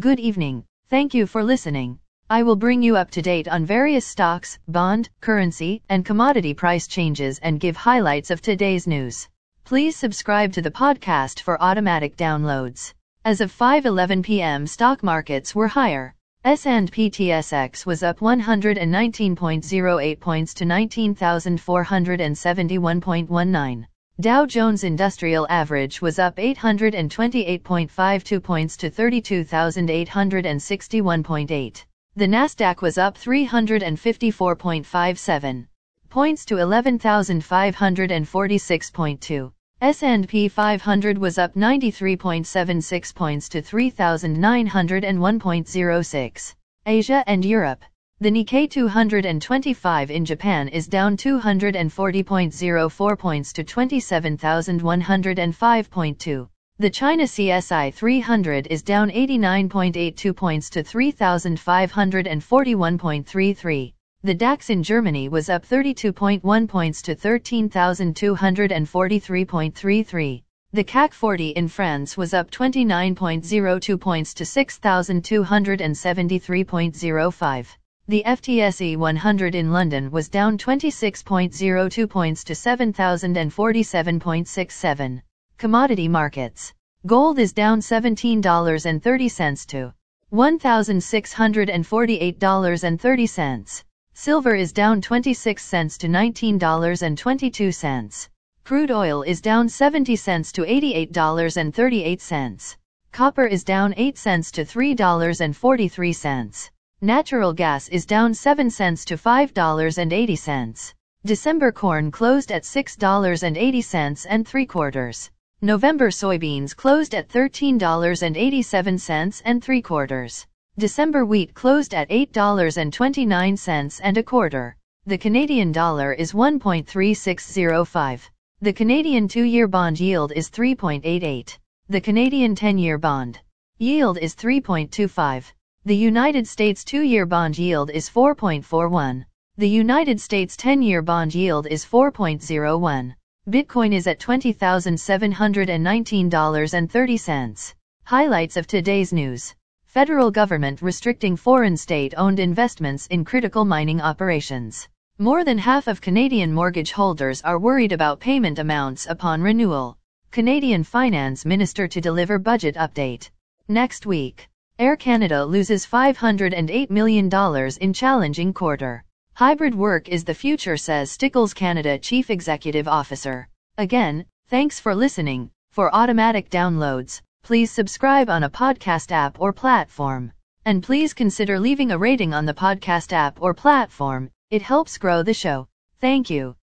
Good evening. Thank you for listening. I will bring you up to date on various stocks, bond, currency, and commodity price changes and give highlights of today's news. Please subscribe to the podcast for automatic downloads. As of 5:11 p.m., stock markets were higher. S&P TSX was up 119.08 points to 19,471.19. Dow Jones Industrial Average was up 828.52 points to 32,861.8. The Nasdaq was up 354.57 points to 11,546.2. S&P 500 was up 93.76 points to 3,901.06. Asia and Europe. The Nikkei 225 in Japan is down 240.04 points to 27,105.2. The China CSI 300 is down 89.82 points to 3,541.33. The DAX in Germany was up 32.1 points to 13,243.33. The CAC 40 in France was up 29.02 points to 6,273.05. The FTSE 100 in London was down 26.02 points to 7,047.67. Commodity markets. Gold is down $17.30 to $1,648.30. Silver is down 26 cents to $19.22. Crude oil is down 70 cents to $88.38. Copper is down 8 cents to $3.43. Natural gas is down 7 cents to $5.80. December corn closed at $6.80 and 3 quarters. November soybeans closed at $13.87 and 3 quarters. December wheat closed at $8.29 and a quarter. The Canadian dollar is 1.3605. The Canadian 2-year bond yield is 3.88. The Canadian 10-year bond yield is 3.25. The United States 2-year bond yield is 4.41. The United States 10-year bond yield is 4.01. Bitcoin is at $20,719.30. Highlights of today's news. Federal government restricting foreign state-owned investments in critical mining operations. More than half of Canadian mortgage holders are worried about payment amounts upon renewal. Canadian Finance Minister to deliver budget update. Next week, Air Canada loses $508 million in challenging quarter. Hybrid work is the future, says Stickles Canada Chief Executive Officer. Again, thanks for listening. For automatic downloads, please subscribe on a podcast app or platform. And please consider leaving a rating on the podcast app or platform, it helps grow the show. Thank you.